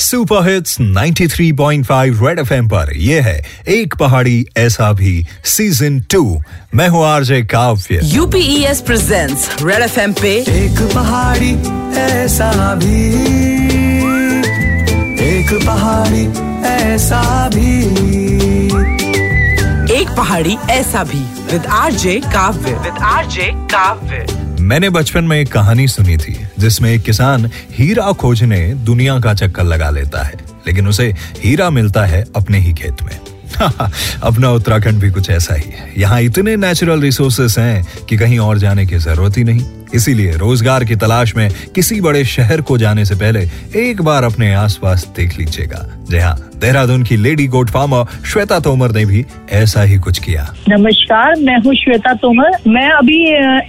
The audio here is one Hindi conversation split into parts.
सुपर हिट्स 93.5 रेड एफएम पर। ये है एक पहाड़ी ऐसा भी सीज़न टू मैं हूँ आरजे काव्य। यूपीएस प्रेजेंट्स रेड एफएम पे। एक पहाड़ी ऐसा भी। एक पहाड़ी ऐसा भी। एक पहाड़ी ऐसा भी। With RJ Kavya. With RJ Kavya. मैंने बचपन में एक कहानी सुनी थी, जिसमें एक किसान हीरा खोजने दुनिया का चक्कर लगा लेता है, लेकिन उसे हीरा मिलता है अपने ही खेत में। अपना उत्तराखंड भी कुछ ऐसा ही है। यहाँ इतने नेचुरल रिसोर्सेस हैं कि कहीं और जाने की ज़रूरत ही नहीं। इसीलिए रोज़गार की तलाश में किसी बड़े शहर को जाने से पहले एक बार अपने आसपास देख लीजिएगा। जहाँ देहरादून की lady goat farmer Shweta Tomar ने भी ऐसा ही कुछ किया। नमस्कार मैं हूँ श्वेता तोमर। मैं अभी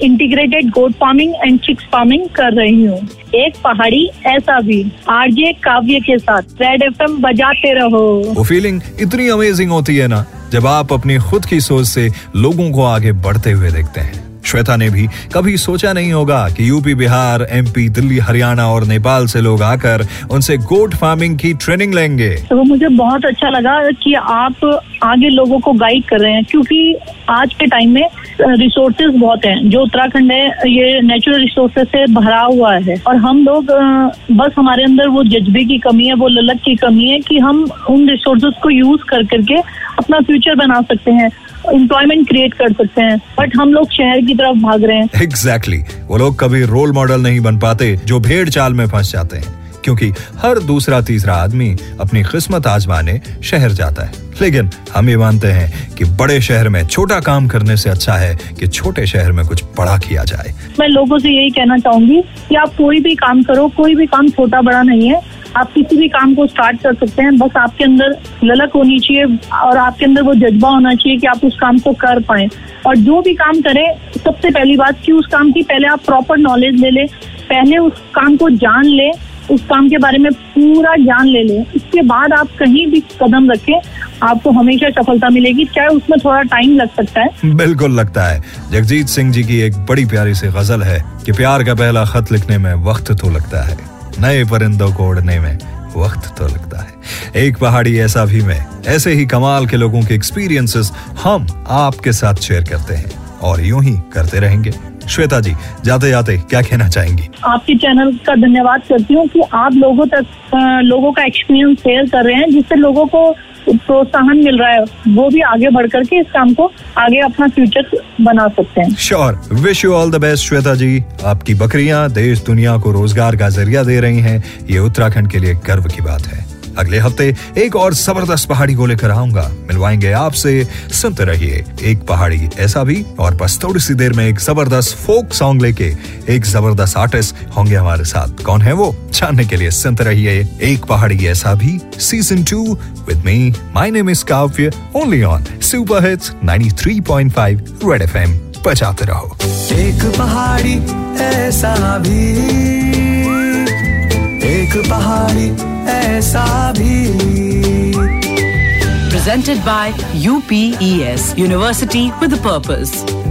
integrated goat farming and chicks farming कर रही हूँ। एक पहाड़ी ऐसा भी। आरजे काव्य के साथ रेड एफ़ बजाते रहो। वो फीलिंग इतनी अमेजिंग होती है ना जब आप अपनी खुद की सोच से लोगों को आगे बढ़ते हुए देखते हैं। श्वेता ने भी कभी सोचा नहीं होगा कि यूपी, बिहार एमपी दिल्ली, हरियाणा और नेपाल से लोग आकर उनसे गोट फ़ार्मिंग की ट्रेनिंग लेंगे। तो मुझे बहुत अच्छा लगा कि आप आगे लोगों को गाइड कर रहे हैं, क्योंकि आज के टाइम में रिसोर्सेज बहुत हैं। जो उत्तराखंड है, ये नेचुरल रिसोर्सेज से भरा हुआ है। और हम लोग बस हमारे अंदर वो जज्बे की कमी है, वो ललक की कमी है कि हम उन रिसोर्सेज को यूज़ कर करके अपना फ्यूचर बना सकते हैं। एम्प्लॉयमेंट क्रिएट कर सकते हैं बट हम लोग शहर की तरफ़ भाग रहे हैं। Exactly exactly. वो लोग कभी रोल मॉडल नहीं बन पाते जो भेड़ चाल में फंस जाते हैं। क्योंकि हर दूसरा तीसरा आदमी अपनी किस्मत आजमाने शहर जाता है। लेकिन हम ये मानते हैं कि बड़े शहर में छोटा काम करने से अच्छा है कि छोटे शहर में कुछ बड़ा किया जाए। मैं लोगों से यही कहना चाहूँगी कि आप कोई भी काम करो कोई भी काम छोटा बड़ा नहीं है। आप किसी भी काम को स्टार्ट कर सकते हैं, बस आपके अंदर ललक होनी चाहिए और आपके अंदर वो जज्बा होना चाहिए कि आप उस काम को कर पाए। और जो भी काम करें, सबसे पहली बात कि उस काम की पहले आप प्रॉपर नॉलेज ले ले, पहले उस काम को जान ले, उस काम के बारे में पूरा ज्ञान ले लें। इसके बाद आप कहीं भी कदम रखें, आपको हमेशा सफलता मिलेगी, चाहे उसमें थोड़ा टाइम लग सकता है। बिल्कुल लगता है। जगजीत सिंह जी की एक बड़ी प्यारी सी गज़ल है कि प्यार का पहला खत लिखने में वक्त तो लगता है। नए परिंदों को उड़ने में वक्त तो लगता है। एक पहाड़ी ऐसा भी में, ऐसे ही कमाल के लोगों के एक्सपीरियंसेस हम आपके साथ शेयर करते हैं और यूँ ही करते रहेंगे। श्वेता जी जाते जाते क्या कहना चाहेंगी? आपके चैनल का धन्यवाद करती हूँ कि आप लोगों तक लोगों का एक्सपीरियंस शेयर कर रहे हैं जिससे लोगों को प्रोत्साहन मिल रहा है। वो भी आगे बढ़ करके इस काम को आगे अपना फ्यूचर बना सकते हैं। Sure wish you all the best Shweta ji. आपकी बकरियाँ देश दुनिया को रोज़गार का ज़रिया दे रही हैं। ये उत्तराखंड के लिए गर्व की बात है। अगले हफ़्ते एक और ज़बरदस्त पहाड़ी को लेकर आऊँगा। मिलवाएँगे आपसे, सुनते रहिए एक पहाड़ी ऐसा भी, और बस थोड़ी सी देर में एक ज़बरदस्त फोक सॉन्ग लेके एक ज़बरदस्त आर्टिस्ट होंगे हमारे साथ। कौन है वो? जानने के लिए सुनते रहिए एक पहाड़ी ऐसा भी season two with me my name is Kavya only on super hits 93.5 red FM बजाते रहो। एक पहाड़ी ऐसा भी, एक पहाड़ी ऐसा भी presented by UPES University with a Purpose.